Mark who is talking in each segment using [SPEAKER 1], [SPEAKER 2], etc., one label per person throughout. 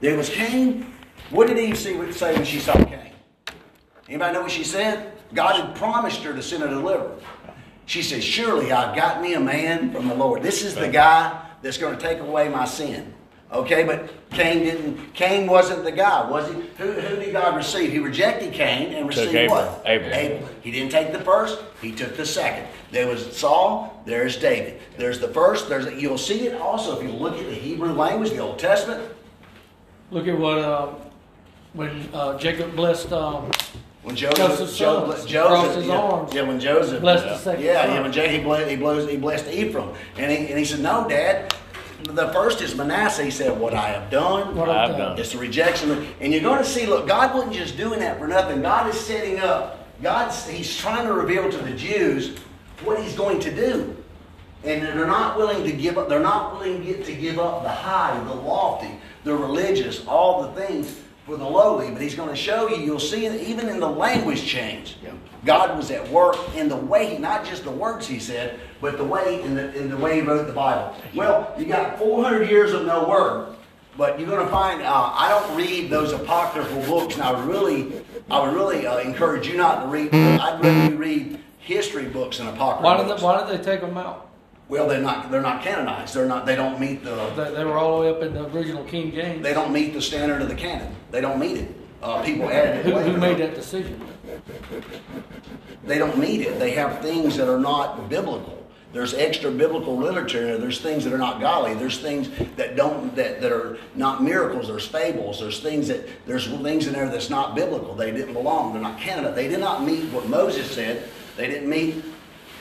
[SPEAKER 1] There was Cain. What did Eve see, say when she saw Cain? Anybody know what she said? God had promised her to send a deliverer. She said, Surely I've got me a man from the Lord. This is the guy that's going to take away my sin. Okay, but Cain didn't. Cain wasn't the guy, was he? Who, who did God receive? He rejected Cain and received
[SPEAKER 2] Abel.
[SPEAKER 1] what?
[SPEAKER 2] Abel.
[SPEAKER 1] He didn't take the first. He took the second. There was Saul. There's David. There's the first. There's you'll see it also if you look at the Hebrew language, the Old Testament.
[SPEAKER 3] Look at what, uh, when, uh, Jacob blessed, um,
[SPEAKER 1] When Joseph,
[SPEAKER 3] Joseph's
[SPEAKER 1] Jo-
[SPEAKER 3] sons
[SPEAKER 1] Joseph,
[SPEAKER 3] crossed his
[SPEAKER 1] yeah,
[SPEAKER 3] arms.
[SPEAKER 1] yeah, when Joseph
[SPEAKER 3] Blessed
[SPEAKER 1] yeah,
[SPEAKER 3] the second
[SPEAKER 1] yeah,
[SPEAKER 3] son.
[SPEAKER 1] yeah, when Jay, he blessed, he blows, he blessed Ephraim, and he, and he said, "No, Dad, the first is Manasseh." He said, "What I have done,
[SPEAKER 3] What
[SPEAKER 2] I've
[SPEAKER 3] I've
[SPEAKER 2] done.
[SPEAKER 3] done.
[SPEAKER 1] it's the rejection." And you're going to see, look, God wasn't just doing that for nothing. God is setting up. God's He's trying to reveal to the Jews what He's going to do, and they're not willing to give up. They're not willing to get to give up the high, the lofty, the religious, all the things for the lowly. But He's going to show you. You'll see it even in the language change. God was at work in the way, not just the words He said, but the way in the in the way He wrote the Bible. Well, you got 400 years of no word. But you're going to find uh, I don't read those apocryphal books, and I would really, I would really uh, encourage you not to read. I'd rather you read history books and apocryphal
[SPEAKER 3] why
[SPEAKER 1] books.
[SPEAKER 3] they, why did they take them out?
[SPEAKER 1] Well, they're not they're not canonized. They're not. They don't meet the
[SPEAKER 3] They, they were all the way up in the original King James.
[SPEAKER 1] they don't meet the standard of the canon. They don't meet it. Uh, people added
[SPEAKER 3] Who, who made that decision?
[SPEAKER 1] They don't meet it. They have things that are not biblical. There's extra biblical literature. There's things that are not godly. There's things that don't that, that are not miracles. There's fables. There's things that there's things in there that's not biblical. They didn't belong. They're not canon. They did not meet what Moses said. They didn't meet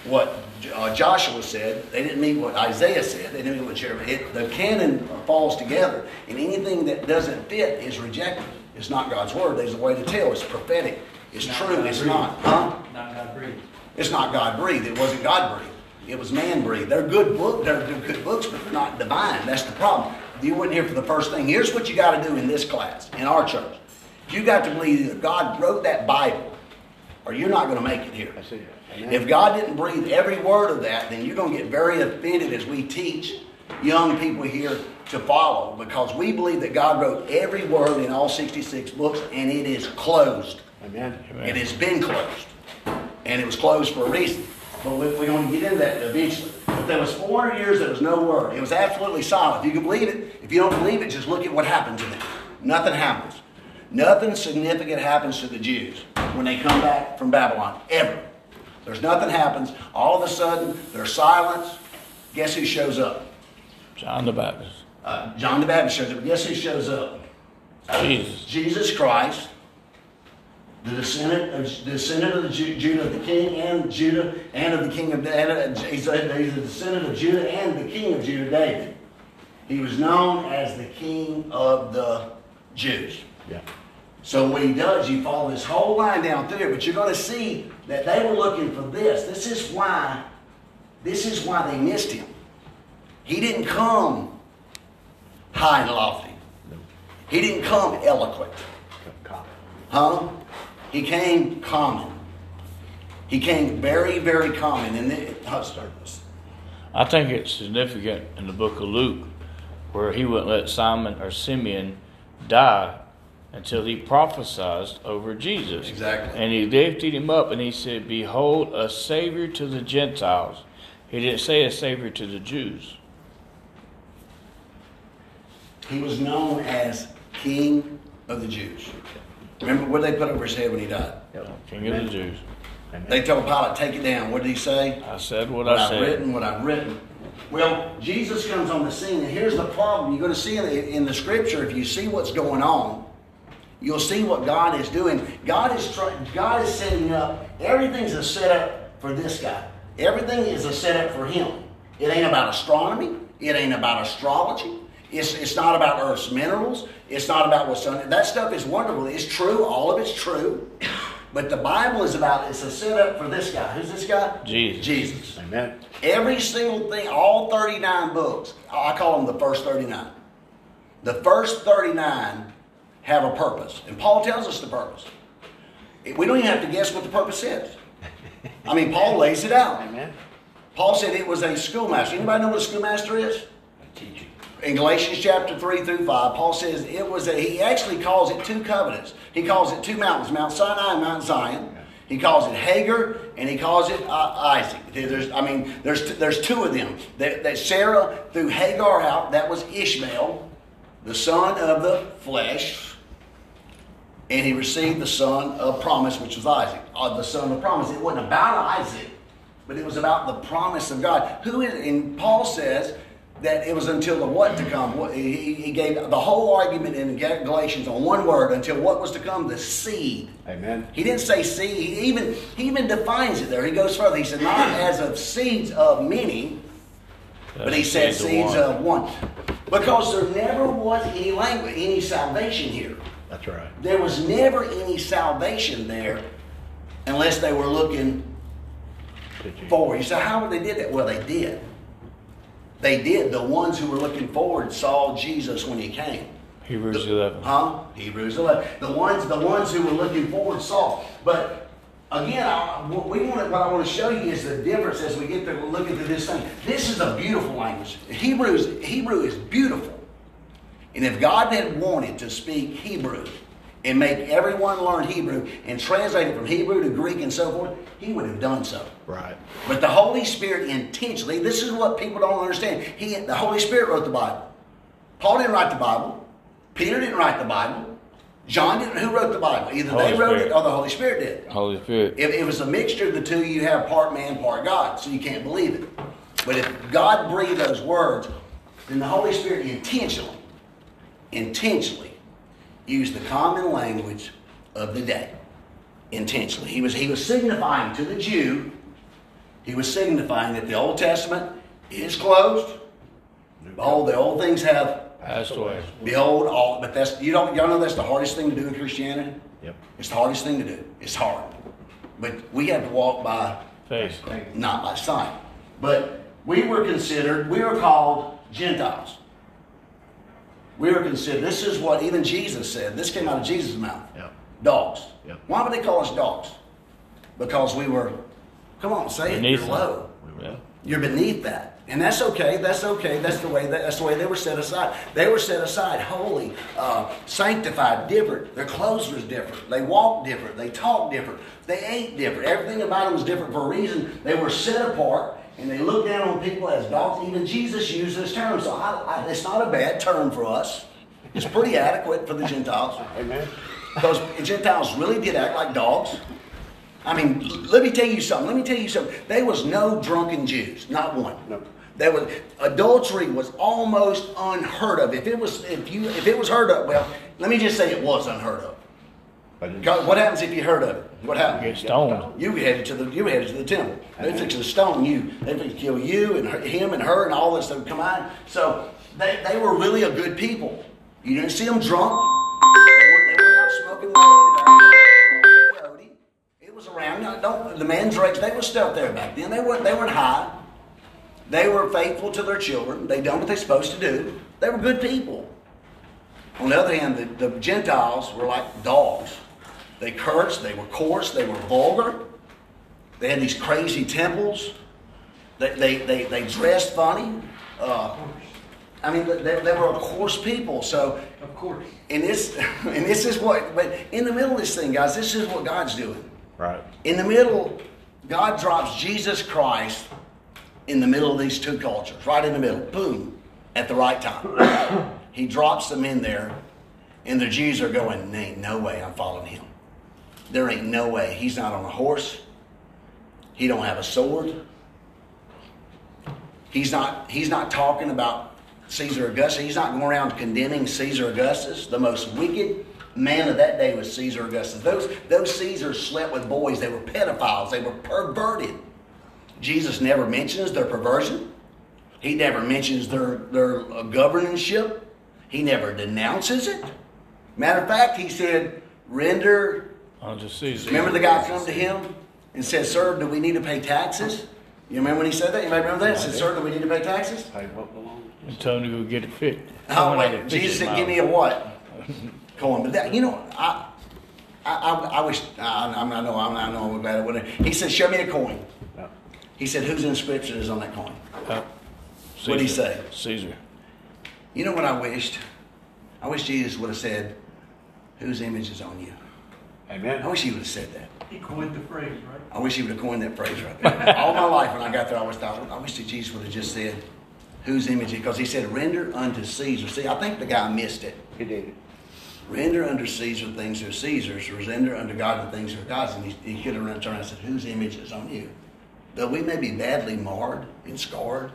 [SPEAKER 1] what uh, Joshua said. They didn't mean what Isaiah said. They didn't meet what Jeremiah. It, the canon falls together, and anything that doesn't fit is rejected. It's not God's word. There's a way to tell. It's prophetic. It's
[SPEAKER 4] Not
[SPEAKER 1] true.
[SPEAKER 4] God
[SPEAKER 1] It's
[SPEAKER 4] breathed.
[SPEAKER 1] not. Huh?
[SPEAKER 4] Not God breathed.
[SPEAKER 1] It's not God breathed. It wasn't God breathed. It was man breathed. They're good book. They're they're good books, but they're not divine. That's the problem. You wouldn't hear for the first thing. Here's what you got to do in this class, in our church. You got to believe that God wrote that Bible, or you're not going to make it here.
[SPEAKER 5] That's
[SPEAKER 1] If God didn't breathe every word of that, then you're going to get very offended as we teach young people here to follow because we believe that God wrote every word in all 66 books and it is closed.
[SPEAKER 5] Amen.
[SPEAKER 1] It has been closed. And it was closed for a reason. But we- we're going to get into that eventually. But there was 400 years, there was no word. It was absolutely silent. If you can believe it, if you don't believe it, just look at what happened to them. Nothing happens. Nothing significant happens to the Jews when they come back from Babylon, ever. There's nothing happens. All of a sudden, there's silence. Guess who shows up?
[SPEAKER 2] John the Baptist.
[SPEAKER 1] Uh, John the Baptist shows up. Guess who shows up?
[SPEAKER 2] Jesus.
[SPEAKER 1] Jesus Christ, the descendant of, descendant of the Ju- Judah, the king and Judah, and of the king of uh, he's, a, he's a descendant of Judah and the king of Judah, David. He was known as the king of the Jews.
[SPEAKER 5] Yeah.
[SPEAKER 1] So what he does, you follow this whole line down through it, but you're going to see that they were looking for this. This is why, this is why they missed him. He didn't come high and lofty. He didn't come eloquent. Huh? He came common. He came very, very common. And then, oh, start.
[SPEAKER 2] I think it's significant in the book of Luke where he wouldn't let Simon or Simeon die until he prophesied over Jesus.
[SPEAKER 1] Exactly.
[SPEAKER 2] And he lifted him up and he said, Behold, a Savior to the Gentiles. He didn't say a Savior to the Jews.
[SPEAKER 1] He was known as King of the Jews. Remember what they put over his head when he died?
[SPEAKER 2] King of the Jews.
[SPEAKER 1] They told Pilate, take it down. What did he say?
[SPEAKER 2] I said what,
[SPEAKER 1] what
[SPEAKER 2] I
[SPEAKER 1] I've
[SPEAKER 2] said.
[SPEAKER 1] written, what I've written. Well, Jesus comes on the scene, and here's the problem. You're going to see in the, in the scripture, if you see what's going on, you'll see what God is doing. God is trying. God is setting up. Everything's a setup for this guy. Everything is a setup for him. It ain't about astronomy. It ain't about astrology. It's, it's not about Earth's minerals. It's not about what's on That stuff is wonderful. It's true. All of it's true. But the Bible is about, it's a setup for this guy. Who's this guy?
[SPEAKER 2] Jesus.
[SPEAKER 1] Jesus.
[SPEAKER 5] Amen.
[SPEAKER 1] Every single thing, all 39 books, I call them the first 39. The first 39 have a purpose. And Paul tells us the purpose. We don't even have to guess what the purpose is. I mean, Paul lays it out.
[SPEAKER 5] Amen.
[SPEAKER 1] Paul said it was a schoolmaster. Anybody know what a schoolmaster is?
[SPEAKER 5] Teaching.
[SPEAKER 1] in Galatians chapter 3 through 5, Paul says it was a, he actually calls it two covenants. He calls it two mountains, Mount Sinai and Mount Zion. He calls it Hagar and he calls it uh, Isaac. There's, I mean, there's, there's two of them. That, that Sarah threw Hagar out, that was Ishmael, the son of the flesh. And he received the son of promise, which was Isaac. Uh, the son of promise. It wasn't about Isaac, but it was about the promise of God. Who is, and Paul says that it was until the what to come. He, he gave the whole argument in Galatians on one word until what was to come, the seed.
[SPEAKER 4] Amen.
[SPEAKER 1] He didn't say seed. He even he even defines it there. He goes further. He said not as of seeds of many, but he said
[SPEAKER 2] Seeds
[SPEAKER 1] seeds of one, because there never was any language, any salvation here.
[SPEAKER 4] That's right.
[SPEAKER 1] There was never any salvation there, unless they were looking forward. You say, how would they did that? Well, they did. They did. The ones who were looking forward saw Jesus when he came.
[SPEAKER 2] Hebrews 11.
[SPEAKER 1] Huh? Hebrews 11. The ones, the ones who were looking forward saw. But again, I, what we want, what I want to show you is the difference as we get to look into this thing. This is a beautiful language. Hebrews, Hebrew is beautiful. And if God had wanted to speak Hebrew and make everyone learn Hebrew and translate it from Hebrew to Greek and so forth, He would have done so.
[SPEAKER 4] Right.
[SPEAKER 1] But the Holy Spirit intentionally, this is what people don't understand. He, the Holy Spirit wrote the Bible. Paul didn't write the Bible. Peter didn't write the Bible. John didn't. Who wrote the Bible? Either they wrote
[SPEAKER 2] Spirit.
[SPEAKER 1] it or the Holy Spirit did.
[SPEAKER 2] Holy Spirit.
[SPEAKER 1] If it was a mixture of the two, you have part man, part God, so you can't believe it. But if God breathed those words, then the Holy Spirit intentionally, intentionally used the common language of the day. Intentionally. He was, he was signifying to the Jew, he was signifying that the Old Testament is closed. Behold, the old things have
[SPEAKER 2] Passed away.
[SPEAKER 1] behold all but that's you don't y'all know that's the hardest thing to do in Christianity?
[SPEAKER 4] Yep.
[SPEAKER 1] It's the hardest thing to do. It's hard. But we have to walk by,
[SPEAKER 2] faith,
[SPEAKER 1] not by sight. But we were considered, we were called Gentiles. We were considered, this is what even Jesus said. This came out of Jesus' mouth.
[SPEAKER 4] Yep.
[SPEAKER 1] Dogs.
[SPEAKER 4] Yep.
[SPEAKER 1] Why would they call us dogs? Because we were, come on, say it, you're low.
[SPEAKER 2] Yeah.
[SPEAKER 1] You're beneath that. And that's okay. That's okay. That's the way. That's the way they were set aside. They were set aside, holy, uh, sanctified, different. Their clothes was different. They walked different. They talked different. They ate different. Everything about them was different for a reason. They were set apart, and they look down on people as dogs. Even Jesus used this term, so I, I, it's not a bad term for us. It's pretty adequate for the Gentiles.
[SPEAKER 4] Amen.
[SPEAKER 1] Because Gentiles really did act like dogs. I mean, let me tell you something. Let me tell you something. There was no drunken Jews, not one.
[SPEAKER 4] No.
[SPEAKER 1] There was adultery was almost unheard of. If it was, if you, if it was heard of, well, let me just say it was unheard of. Because what happens if you heard of it? What happens?
[SPEAKER 2] Get
[SPEAKER 1] happens?
[SPEAKER 2] stoned.
[SPEAKER 1] You headed to the, you headed to the temple. They fix to stone you. They fix to kill you and her, him and her and all this would come on. So they, they were really a good people. You didn't see them drunk. They weren't, they weren't out smoking weed. It was around. No, Don't the mandrakes. They were still there back then. They weren't. They weren't high. They were faithful to their children. They done what they're supposed to do. They were good people. On the other hand, the, the Gentiles were like dogs. They cursed. They were coarse. They were vulgar. They had these crazy temples. They, they, they, they dressed funny. Uh, I mean, they, they were a coarse people. So,
[SPEAKER 3] Of course.
[SPEAKER 1] and this, and this is what, but in the middle of this thing, guys, this is what God's doing.
[SPEAKER 4] right.
[SPEAKER 1] In the middle, God drops Jesus Christ in the middle of these two cultures, right in the middle, boom, at the right time. he drops them in there, and the Jews are going, ain't no way I'm following him. There ain't no way. He's not on a horse. He don't have a sword. He's not, he's not talking about Caesar Augustus. He's not going around condemning Caesar Augustus. The most wicked man of that day was Caesar Augustus. Those, those Caesars slept with boys. They were pedophiles. They were perverted. Jesus never mentions their perversion. He never mentions their, their governorship. He never denounces it. Matter of fact, he said, render
[SPEAKER 2] Unto Caesar.
[SPEAKER 1] Remember the guy come to him and said, Sir, do we need to pay taxes? You remember when he said that? You may remember that? He said, Sir, do we need to pay taxes?
[SPEAKER 4] Pay what belongs.
[SPEAKER 2] And told him to go get it fit.
[SPEAKER 1] Oh,
[SPEAKER 2] Someone
[SPEAKER 1] wait. Jesus
[SPEAKER 2] fishing
[SPEAKER 1] said, Give me a what? Coin. But that, you know, I, I, I, I wish, I, I know, I know I'm bad at whatever. He said, Show me a coin.
[SPEAKER 4] No.
[SPEAKER 1] He said, Whose inscription is on that coin?
[SPEAKER 2] Uh,
[SPEAKER 1] What'd he say?
[SPEAKER 2] Caesar.
[SPEAKER 1] You know what I wished? I wish Jesus would have said, Whose image is on you? I wish he would have said that.
[SPEAKER 3] He coined the phrase, right?
[SPEAKER 1] I wish he would have coined that phrase right there. All my life when I got there, I always thought, I wish that Jesus would have just said, Whose image? Because he said, Render unto Caesar. See, I think the guy missed it.
[SPEAKER 4] He did.
[SPEAKER 1] Render unto Caesar things that are Caesar's, or render unto God the things that are God's. And he, he could have turned around and said, Whose image is on you? Though we may be badly marred and scarred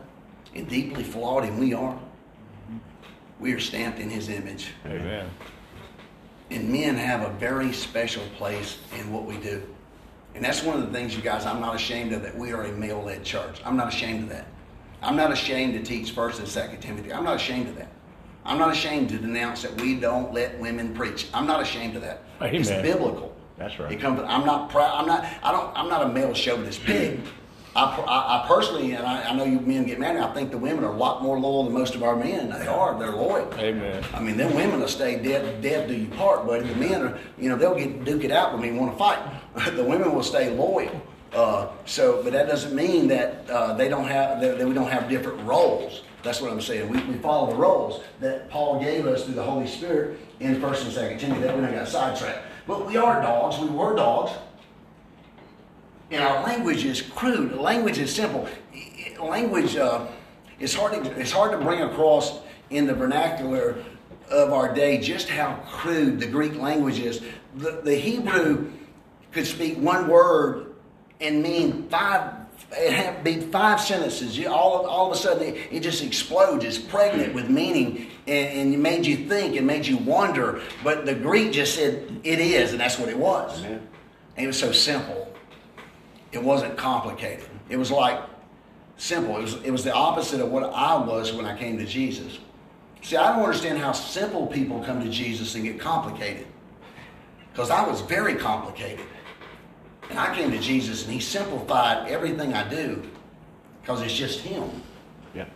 [SPEAKER 1] and deeply flawed, and we are, we are stamped in his image.
[SPEAKER 2] Amen.
[SPEAKER 1] And men have a very special place in what we do. And that's one of the things, you guys, I'm not ashamed of that we are a male led church. I'm not ashamed of that. I'm not ashamed to teach 1st and 2nd Timothy. I'm not ashamed of that. I'm not ashamed to denounce that we don't let women preach. I'm not ashamed of that. It's biblical.
[SPEAKER 4] That's right.
[SPEAKER 1] It comes. I'm not proud. I'm not. I don't. I'm not a male chauvinist pig. I, I, I personally, and I, I know you men get mad. I think the women are a lot more loyal than most of our men. They are. They're loyal.
[SPEAKER 2] Amen.
[SPEAKER 1] I mean, them women will stay dead, dead do you part, buddy. The men are, you know, they'll get duke it out with me and want to fight. the women will stay loyal. Uh, so, but that doesn't mean that uh, they don't have that, that we don't have different roles. That's what I'm saying. We, we follow the roles that Paul gave us through the Holy Spirit in First and Second Timothy. That we don't got sidetracked. But we are dogs. We were dogs. And our language is crude. Language is simple. Language uh, is hard. To, it's hard to bring across in the vernacular of our day just how crude the Greek language is. The, the Hebrew could speak one word and mean five. It have be five sentences. You, all of, all of a sudden, it, it just explodes. It's pregnant with meaning, and, and it made you think and made you wonder. But the Greek just said it is, and that's what it was.
[SPEAKER 4] Amen.
[SPEAKER 1] And it was so simple. It wasn't complicated. It was like simple. It was, it was the opposite of what I was when I came to Jesus. See, I don't understand how simple people come to Jesus and get complicated. Because I was very complicated. And I came to Jesus and he simplified everything I do because it's just him.
[SPEAKER 4] Yeah.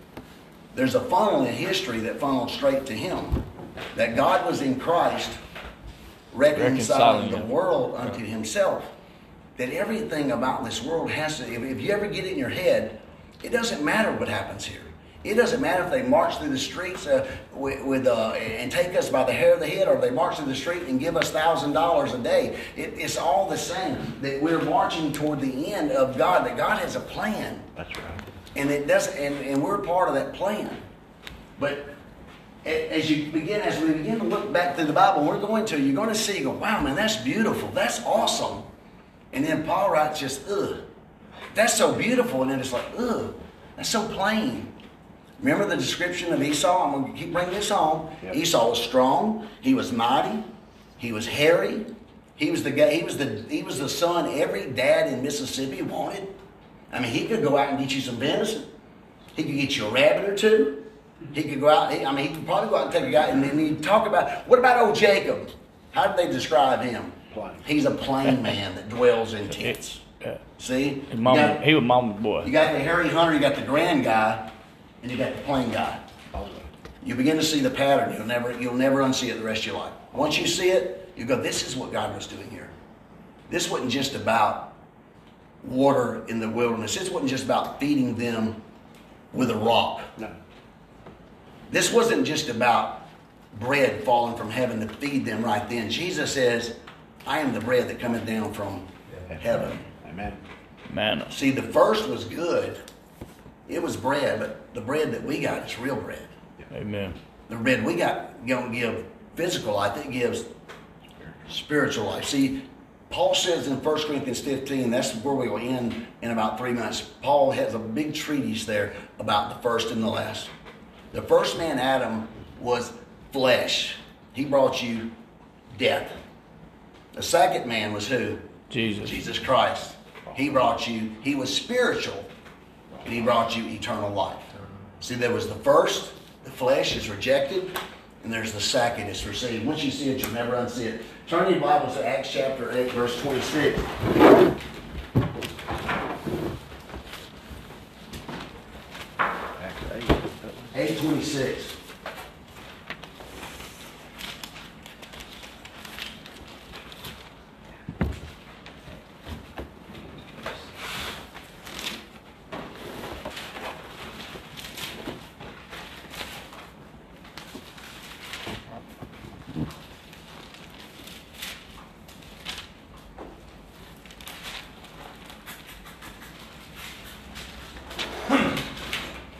[SPEAKER 1] There's a funnel in history that funneled straight to him. That God was in Christ reconciling
[SPEAKER 2] Reconciling
[SPEAKER 1] the world unto himself. That everything about this world has to, if, you ever get in your head, it doesn't matter what happens here. It doesn't matter if they march through the streets uh, with, with uh, and take us by the hair of the head, or they march through the street and give us thousand dollars a day. It, it's all the same. That we're marching toward the end of God. That God has a plan
[SPEAKER 4] That's right.
[SPEAKER 1] and it does and, and we're part of that plan but as you begin as we begin to look back through the bible we're going to you're going to see you go wow man that's beautiful that's awesome and then paul writes just ugh that's so beautiful and then it's like ugh that's so plain remember the description of esau i'm going to keep bringing this home.
[SPEAKER 4] Yep.
[SPEAKER 1] esau was strong he was mighty he was hairy he was the guy he was the he was the son every dad in mississippi wanted I mean, he could go out and get you some venison. He could get you a rabbit or two. He could go out. He, I mean, he could probably go out and take a guy. And then you talk about what about old Jacob? How did they describe him?
[SPEAKER 4] Plain.
[SPEAKER 1] He's a plain man that dwells in tents.
[SPEAKER 2] Yeah.
[SPEAKER 1] See,
[SPEAKER 2] His mama,
[SPEAKER 1] got,
[SPEAKER 2] he was mama's boy.
[SPEAKER 1] you got the hairy hunter, you got the grand guy, and you got the plain guy. You begin to see the pattern. You'll never, you'll never unsee it the rest of your life. Once you see it, you go, "This is what God was doing here. This wasn't just about water in the wilderness. This wasn't just about feeding them with a rock.
[SPEAKER 4] No.
[SPEAKER 1] This wasn't just about bread falling from heaven to feed them right then. Jesus says, "I am the bread that cometh down from heaven."
[SPEAKER 4] Amen.
[SPEAKER 2] Manna.
[SPEAKER 1] See, the first was good. It was bread, but the bread that we got is real bread.
[SPEAKER 2] Amen.
[SPEAKER 1] The bread we got don't give physical life, it gives spiritual life. See, Paul says in 1 Corinthians 15, that's where we will end in about three months. Paul has a big treatise there about the first and the last. The first man, Adam, was flesh. He brought you death. The second man was who?
[SPEAKER 2] Jesus.
[SPEAKER 1] Jesus Christ. He brought you, he was spiritual, and he brought you eternal life. See, there was the first, the flesh is rejected, and there's the second, it's received. Once you see it, you'll never unsee it. Turn your Bibles to Acts chapter 8, verse 26.
[SPEAKER 4] Acts 8.
[SPEAKER 1] 826.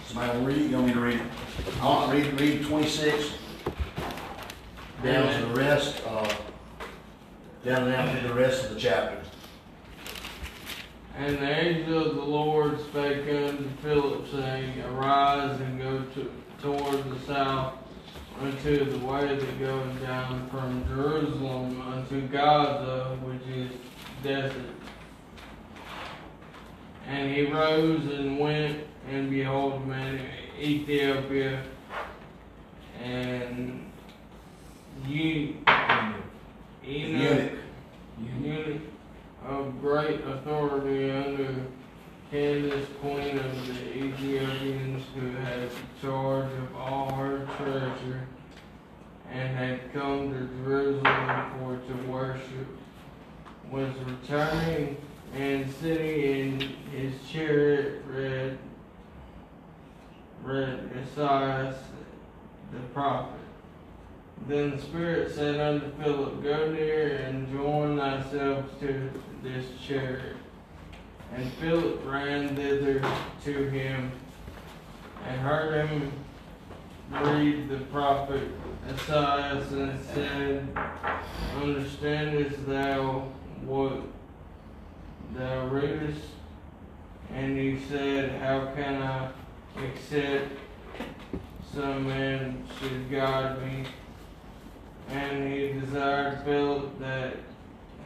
[SPEAKER 1] Somebody want to read it? You want me to read it? I want to read, read twenty-six. Down to the rest, uh, down and down to the rest of the chapter.
[SPEAKER 5] And the angel of the Lord spake unto Philip, saying, Arise and go to, toward the south unto the way that goeth down from Jerusalem unto Gaza, which is desert. And he rose and went, and behold, a man in Ethiopia, and you,
[SPEAKER 1] Eunuch.
[SPEAKER 5] eunuch of great authority under Candace, queen of the Ethiopians, who had charge of all her treasure, and had come to Jerusalem for to worship, was returning and sitting in his chariot read, read Isaiah the prophet. Then the Spirit said unto Philip, Go near and join thyself to this chariot. And Philip ran thither to him, and heard him read the prophet Isaiah, and said, Understandest thou what thou readest? And he said, How can I, except some man should guide me? And he desired Philip that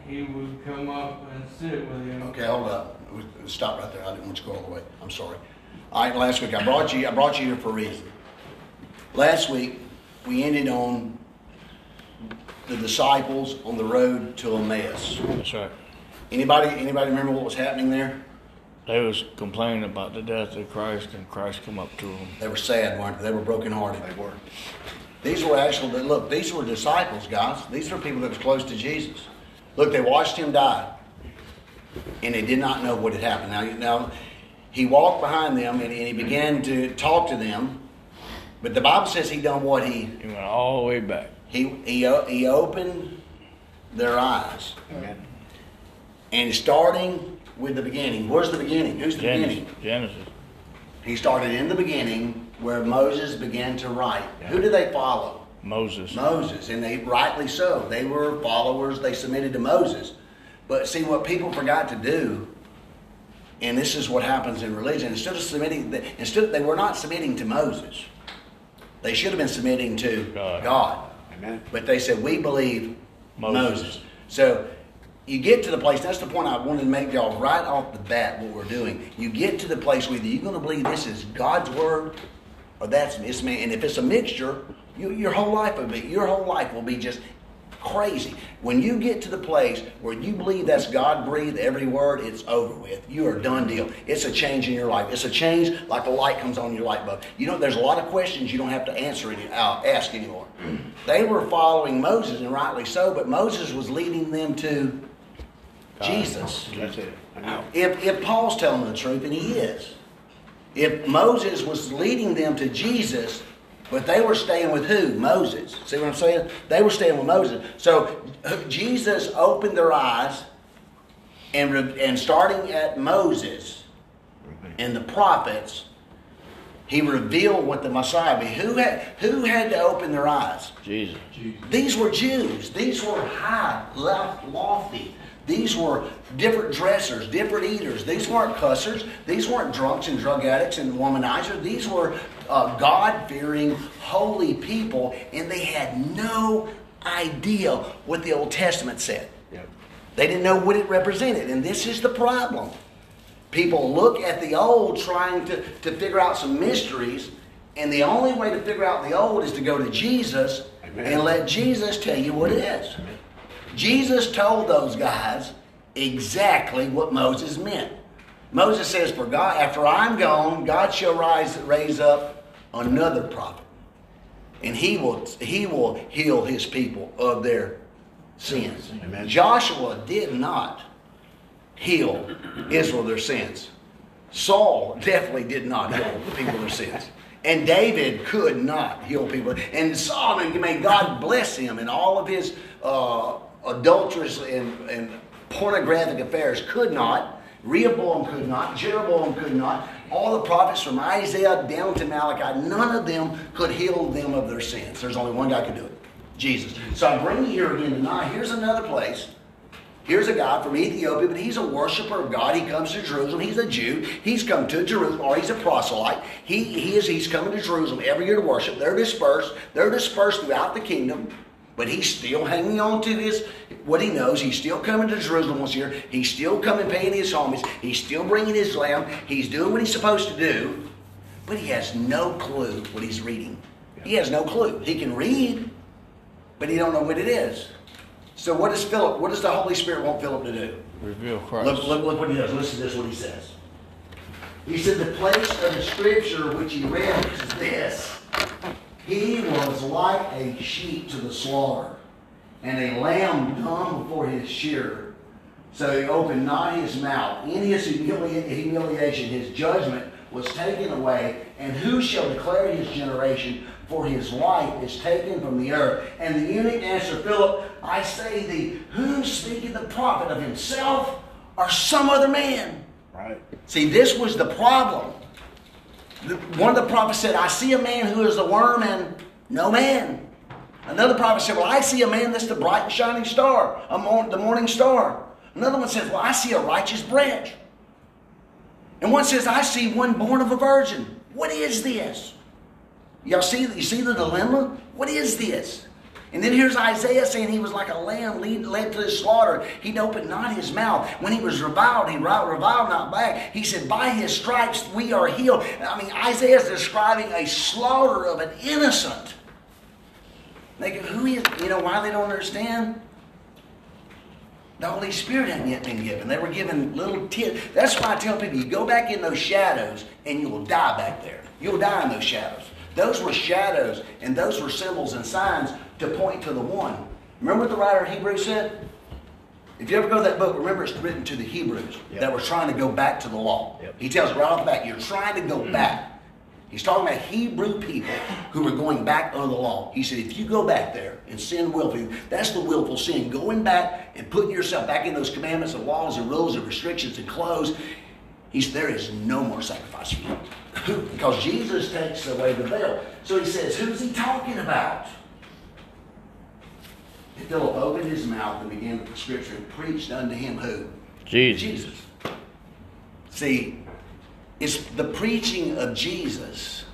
[SPEAKER 5] he would come up and sit with him.
[SPEAKER 1] Okay, hold up. Stop right there. I didn't want to go all the way. I'm sorry. All right, last week I brought you. I brought you here for a reason. Last week we ended on the disciples on the road to Emmaus.
[SPEAKER 2] That's right.
[SPEAKER 1] Anybody? Anybody remember what was happening there?
[SPEAKER 2] They was complaining about the death of Christ, and Christ come up to them.
[SPEAKER 1] They were sad, weren't they? They were brokenhearted.
[SPEAKER 4] They were.
[SPEAKER 1] These were actually look. These were disciples, guys. These were people that was close to Jesus. Look, they watched him die, and they did not know what had happened. Now, now he walked behind them and, and he began to talk to them. But the Bible says he done what he
[SPEAKER 2] He went all the way back.
[SPEAKER 1] he he uh, he opened their eyes,
[SPEAKER 4] Amen.
[SPEAKER 1] and starting with the beginning. Where's the beginning? Who's the
[SPEAKER 2] Genesis.
[SPEAKER 1] beginning?
[SPEAKER 2] Genesis.
[SPEAKER 1] He started in the beginning where Moses began to write.
[SPEAKER 4] Yeah.
[SPEAKER 1] Who did they follow?
[SPEAKER 2] Moses.
[SPEAKER 1] Moses, and they rightly so. They were followers. They submitted to Moses. But see, what people forgot to do, and this is what happens in religion. Instead of submitting, instead they were not submitting to Moses. They should have been submitting to
[SPEAKER 2] God.
[SPEAKER 1] God.
[SPEAKER 4] Amen.
[SPEAKER 1] But they said, "We believe Moses."
[SPEAKER 2] Moses.
[SPEAKER 1] So you get to the place. That's the point I wanted to make y'all right off the bat. What we're doing, you get to the place where you're going to believe this is God's word, or that's it's man. And if it's a mixture, you, your whole life will be your whole life will be just crazy. When you get to the place where you believe that's God breathed every word, it's over with. You are done deal. It's a change in your life. It's a change like a light comes on your light bulb. You know, there's a lot of questions you don't have to answer any, uh, ask anymore. They were following Moses, and rightly so, but Moses was leading them to Jesus.
[SPEAKER 4] That's it.
[SPEAKER 1] If, if Paul's telling the truth, and he is, if Moses was leading them to Jesus, but they were staying with who? Moses. See what I'm saying? They were staying with Moses. So Jesus opened their eyes, and, and starting at Moses and the prophets, he revealed what the Messiah would be. Who had, who had to open their eyes?
[SPEAKER 2] Jesus.
[SPEAKER 1] These were Jews. These were high, lofty. These were different dressers, different eaters. These weren't cussers. These weren't drunks and drug addicts and womanizers. These were uh, God fearing, holy people, and they had no idea what the Old Testament said.
[SPEAKER 4] Yep.
[SPEAKER 1] They didn't know what it represented. And this is the problem. People look at the old trying to, to figure out some mysteries, and the only way to figure out the old is to go to Jesus
[SPEAKER 4] Amen.
[SPEAKER 1] and let Jesus tell you what it is. Jesus told those guys exactly what Moses meant. Moses says, For God, after I'm gone, God shall rise raise up another prophet. And he will he will heal his people of their sins.
[SPEAKER 4] Amen.
[SPEAKER 1] Joshua did not heal Israel their sins. Saul definitely did not heal the people their sins. And David could not heal people. And Solomon, may God bless him in all of his uh, adulterous and, and pornographic affairs, could not. Rehoboam could not. Jeroboam could not. All the prophets from Isaiah down to Malachi, none of them could heal them of their sins. There's only one guy could do it Jesus. So I bring you here again tonight. Here's another place. Here's a guy from Ethiopia, but he's a worshiper of God. He comes to Jerusalem. He's a Jew. He's come to Jerusalem, or he's a proselyte. He, he is he's coming to Jerusalem every year to worship. They're dispersed. They're dispersed throughout the kingdom. But he's still hanging on to his what he knows. He's still coming to Jerusalem once a year. He's still coming paying his homage. He's still bringing his lamb. He's doing what he's supposed to do. But he has no clue what he's reading. He has no clue. He can read, but he don't know what it is. So what does Philip? What does the Holy Spirit want Philip to do?
[SPEAKER 2] Reveal Christ.
[SPEAKER 1] Look, look, look what he does. Listen to this. What he says. He said the place of the scripture which he read is this. He was like a sheep to the slaughter, and a lamb dumb before his shearer. So he opened not his mouth. In his humili- humiliation, his judgment was taken away. And who shall declare his generation? For his life is taken from the earth. And the eunuch answered Philip, I say thee, who speaketh the prophet of himself or some other man?
[SPEAKER 4] Right.
[SPEAKER 1] See, this was the problem. One of the prophets said, I see a man who is a worm and no man. Another prophet said, Well, I see a man that's the bright and shining star, the morning star. Another one says, Well, I see a righteous branch. And one says, I see one born of a virgin. What is this? Y'all see, you see the dilemma? What is this? And then here's Isaiah saying he was like a lamb lead, led to the slaughter. He'd open not his mouth. When he was reviled, he reviled not back. He said, By his stripes we are healed. I mean, Isaiah is describing a slaughter of an innocent. They go, who is, you know why they don't understand? The Holy Spirit hadn't yet been given. They were given little tidbits. That's why I tell people, you go back in those shadows and you will die back there. You'll die in those shadows. Those were shadows and those were symbols and signs to point to the one. Remember what the writer of Hebrews said? If you ever go to that book, remember it's written to the Hebrews
[SPEAKER 4] Yep.
[SPEAKER 1] that were trying to go back to the law.
[SPEAKER 4] Yep.
[SPEAKER 1] He tells right off the bat, you're trying to go mm. back. He's talking about Hebrew people who were going back under the law. He said, if you go back there and sin willfully, that's the willful sin. Going back and putting yourself back in those commandments and laws and rules and restrictions and clothes. He said, there is no more sacrifice for you. because Jesus takes away the veil. So he says, who's he talking about? And Philip opened his mouth and began the scripture and preached unto him who?
[SPEAKER 2] Jesus.
[SPEAKER 1] Jesus. See, it's the preaching of Jesus.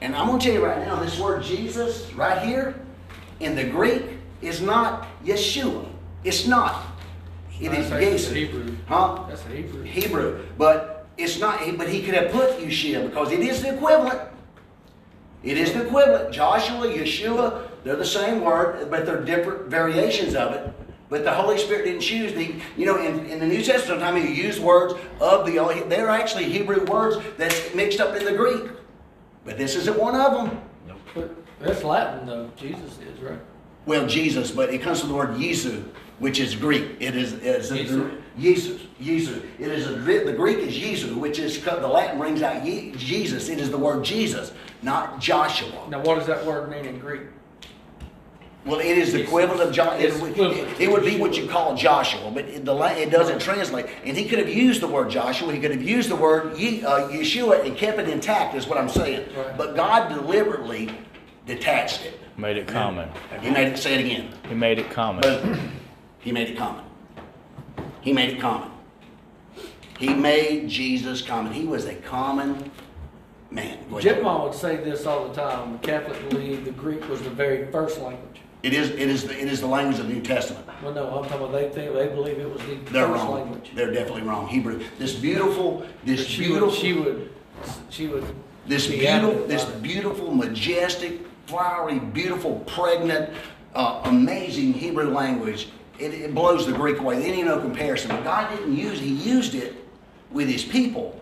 [SPEAKER 1] And I'm going to tell you right now, this word Jesus, right here, in the Greek, is not Yeshua. It's not. It is
[SPEAKER 3] That's
[SPEAKER 1] Jesus.
[SPEAKER 3] Hebrew.
[SPEAKER 1] Huh?
[SPEAKER 3] That's Hebrew.
[SPEAKER 1] Hebrew. But it's not, but he could have put Yeshua because it is the equivalent. It is the equivalent. Joshua, Yeshua, they're the same word, but they're different variations of it. But the Holy Spirit didn't choose the, you know, in, in the New Testament, sometimes you use words of the, they're actually Hebrew words that's mixed up in the Greek. But this isn't one of them.
[SPEAKER 3] But that's Latin though. Jesus is right.
[SPEAKER 1] Well, Jesus, but it comes from the word Yesu, which is Greek. It is, it is
[SPEAKER 3] Yesu.
[SPEAKER 1] Jesus. Yesu. It is a, the Greek is Yesu, which is the Latin brings out Jesus. It is the word Jesus, not Joshua.
[SPEAKER 3] Now, what does that word mean in Greek?
[SPEAKER 1] Well, it is the equivalent of Joshua. It, it, it would be what you call Joshua, but it, the, it doesn't translate. And he could have used the word Joshua. He could have used the word Ye, uh, Yeshua and kept it intact. Is what I'm saying.
[SPEAKER 3] Right.
[SPEAKER 1] But God deliberately detached it.
[SPEAKER 2] Made it common.
[SPEAKER 1] He made it. Say it again.
[SPEAKER 2] He made it common.
[SPEAKER 1] Boom. He made it common. He made it common. He made Jesus common. He was a common man. Go ahead.
[SPEAKER 3] Jim would say this all the time. The Catholic believe the Greek was the very first language.
[SPEAKER 1] It is. It is. The, it is the language of the New Testament.
[SPEAKER 3] Well, no, I'm talking about they think they believe it was the
[SPEAKER 1] They're wrong.
[SPEAKER 3] language.
[SPEAKER 1] They're definitely wrong. Hebrew. This beautiful. This
[SPEAKER 3] She
[SPEAKER 1] beautiful.
[SPEAKER 3] would, she would, she would.
[SPEAKER 1] this
[SPEAKER 3] be
[SPEAKER 1] beautiful. This
[SPEAKER 3] it.
[SPEAKER 1] beautiful, majestic, flowery, beautiful, pregnant, uh, amazing Hebrew language. It, it blows the Greek away. There ain't no comparison. But God didn't use. He used it with His people.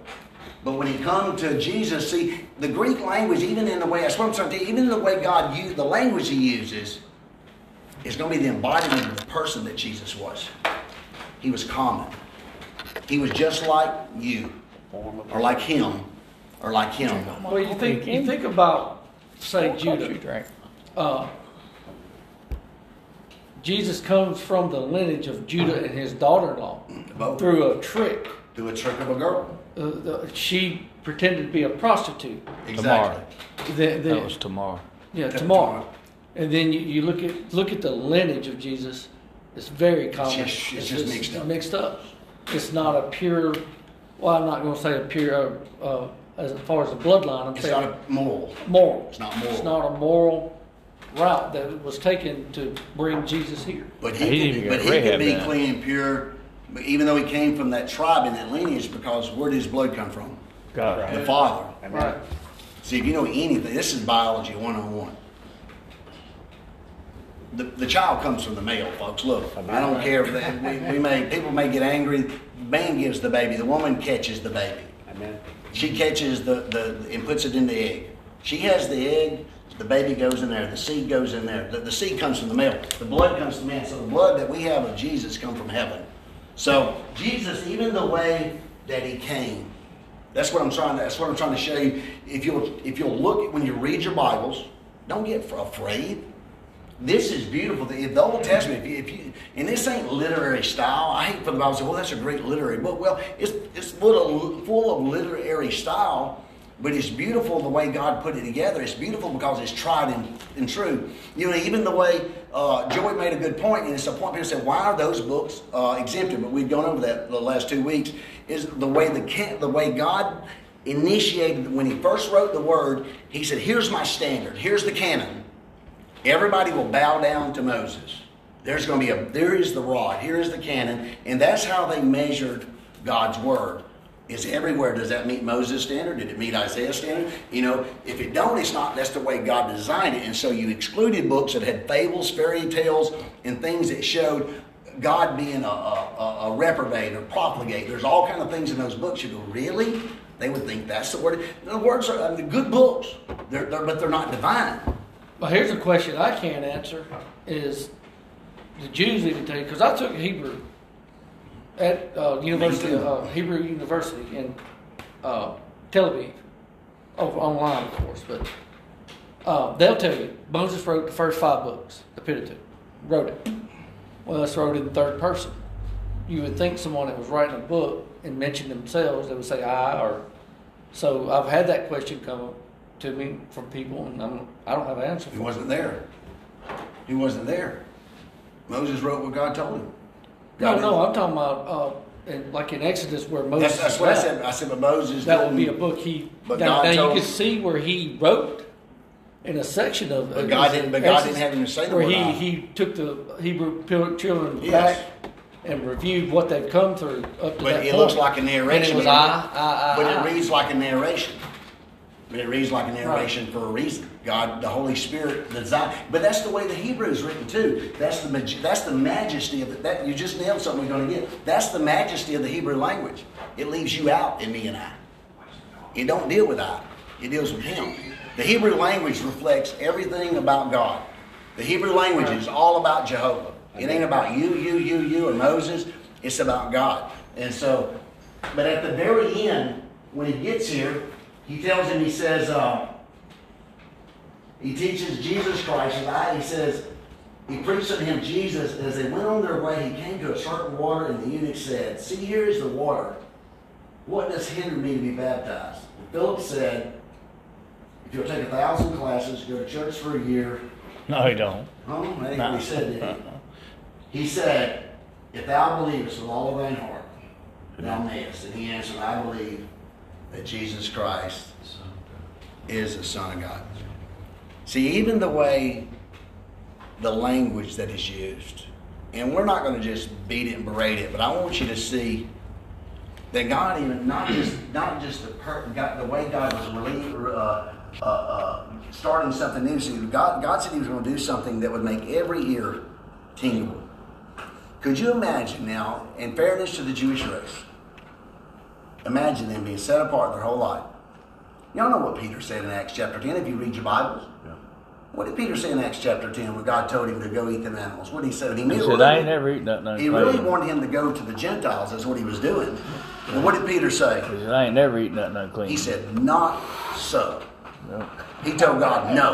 [SPEAKER 1] But when he come to Jesus, see the Greek language, even in the way that's what I'm trying to tell you, even in the way God used the language He uses, is going to be the embodiment of the person that Jesus was. He was common. He was just like you, or like him, or like him.
[SPEAKER 3] Well, you think, you think about, say,
[SPEAKER 2] You
[SPEAKER 3] Judah.
[SPEAKER 2] drank.
[SPEAKER 3] Uh, Jesus comes from the lineage of Judah and his daughter-in-law
[SPEAKER 1] Both.
[SPEAKER 3] through a trick.
[SPEAKER 1] Through a trick of a girl.
[SPEAKER 3] Uh, the, she pretended to be a prostitute.
[SPEAKER 1] Exactly.
[SPEAKER 3] The, the,
[SPEAKER 2] That was tomorrow.
[SPEAKER 3] yeah,
[SPEAKER 1] That's
[SPEAKER 3] tomorrow. And then you, you look at look at the lineage of Jesus. It's very common.
[SPEAKER 1] just- it's just mixed up.
[SPEAKER 3] Mixed up. It's not a pure. Well, I'm not going to say a pure. Uh, uh, as far as the bloodline, I'm
[SPEAKER 1] It's
[SPEAKER 3] saying
[SPEAKER 1] not a moral.
[SPEAKER 3] moral.
[SPEAKER 1] It's not moral.
[SPEAKER 3] It's not a moral route that was taken to bring Jesus here.
[SPEAKER 1] But he,
[SPEAKER 2] He didn't
[SPEAKER 1] could,
[SPEAKER 2] even
[SPEAKER 1] but he could be
[SPEAKER 2] in
[SPEAKER 1] clean and pure, but even though he came from that tribe and that lineage, because where did his blood come from?
[SPEAKER 2] God.
[SPEAKER 1] The father.
[SPEAKER 3] Right.
[SPEAKER 1] See, if you know anything, this is biology one on one. The, the child comes from the male, folks. Look, I don't care. if they- We, we may people may get angry. Man gives the baby. The woman catches the baby.
[SPEAKER 4] Amen.
[SPEAKER 1] She catches the, the and puts it in the egg. She has the egg. The baby goes in there. The seed goes in there. The, the seed comes from the male. The blood comes from man. So the blood that we have of Jesus come from heaven. So Jesus, even the way that he came, that's what I'm trying to. That's what I'm trying to show you. If you'll if you'll look when you read your Bibles, don't get afraid. This is beautiful. The, the Old Testament, if you, if you, and this ain't literary style. I hate for the Bible to say, well, that's a great literary book. Well, it's, it's full of, full of literary style, but it's beautiful the way God put it together. It's beautiful because it's tried and, and true. You know, even the way uh, made a good point, and it's a point people said, why are those books uh, exempted? But we've gone over that the last two weeks. Is the way the the way God initiated when He first wrote the Word. He said, "Here's my standard. Here's the canon." Everybody will bow down to Moses. There's going to be a, there is the rod, here is the canon, and that's how they measured God's word. Is everywhere, does that meet Moses' standard? Did it meet Isaiah's standard? You know, if it don't, it's not, that's the way God designed it. And so you excluded books that had fables, fairy tales, and things that showed God being a, a, a reprobate or profligate. There's all kind of things in those books. You go, really? They would think that's the word. The words are I mean, good books, they're, they're, but they're not divine.
[SPEAKER 3] Well, here's a question I can't answer: Is the Jews tell you? Because I took Hebrew at uh, University,
[SPEAKER 1] too.
[SPEAKER 3] uh, Hebrew University in uh, Tel Aviv, over online, of course. But uh, they'll tell you Moses wrote the first five books, the Pentateuch, wrote it. Well, it's wrote in the third person. You would think someone that was writing a book and mentioned themselves, they would say I or. So I've had that question come up to me from people, and I'm, I don't have an answer
[SPEAKER 1] He wasn't there. He wasn't there. Moses wrote what God told him.
[SPEAKER 3] No,
[SPEAKER 1] God
[SPEAKER 3] no, I'm talking about uh, in, like in Exodus where Moses.
[SPEAKER 1] That's, that's what I said. I said, but Moses
[SPEAKER 3] That would be a book he.
[SPEAKER 1] But
[SPEAKER 3] now,
[SPEAKER 1] God
[SPEAKER 3] now you can see where he wrote in a section of.
[SPEAKER 1] But God didn't- but God
[SPEAKER 3] Exodus
[SPEAKER 1] didn't have him to say the
[SPEAKER 3] where
[SPEAKER 1] word
[SPEAKER 3] he he took the Hebrew children
[SPEAKER 1] Yes.
[SPEAKER 3] back and reviewed what they've come through up to
[SPEAKER 1] But
[SPEAKER 3] that
[SPEAKER 1] it
[SPEAKER 3] point.
[SPEAKER 1] looks like a
[SPEAKER 3] And
[SPEAKER 1] narration.
[SPEAKER 3] it was I, I, I,
[SPEAKER 1] But it reads like a narration. But it reads like a narration for a reason. God, the Holy Spirit designed. But that's the way the Hebrew is written too. That's the that's the majesty of the, that. You just nailed something we're going to get. That's the majesty of the Hebrew language. It leaves you out in me and I. It don't deal with I. It deals with Him. The Hebrew language reflects everything about God. The Hebrew language is all about Jehovah. It ain't about you, you, you, you, or Moses. It's about God. And so, but at the very end, when he gets here, he tells him, he says, uh, he teaches Jesus Christ. I, he says, he preached to him Jesus. And as they went on their way, he came to a certain water, and the eunuch said, See, here is the water. What does hinder me to be baptized? And Philip said, If you'll take a thousand classes, go to church for a year,
[SPEAKER 2] No, he don't.
[SPEAKER 1] huh? That ain't
[SPEAKER 2] No.
[SPEAKER 1] what he said, did he? He said, If thou believest with all of thine heart, thou mayest. And he answered, I believe that Jesus Christ is the Son of God. See, even the way the language that is used, and we're not going to just beat it and berate it, but I want you to see that God even not just not just the per, God, the way God was really uh, uh, uh, starting something new. See, God, God said He was going to do something that would make every ear tingle. Could you imagine now, in fairness to the Jewish race, imagine them being set apart their whole life. Y'all know what Peter said in Acts chapter 10 if you read your Bibles.
[SPEAKER 4] Yeah.
[SPEAKER 1] What did Peter say in Acts chapter 10 when God told him to go eat them animals? What did he say? He,
[SPEAKER 2] He said, I ain't never eaten nothing
[SPEAKER 1] he
[SPEAKER 2] unclean.
[SPEAKER 1] really wanted him to go to the Gentiles. That's what he was doing. And what did Peter say?
[SPEAKER 2] He said, I ain't never eaten nothing unclean.
[SPEAKER 1] He said, Not so.
[SPEAKER 2] No.
[SPEAKER 1] He told God, No.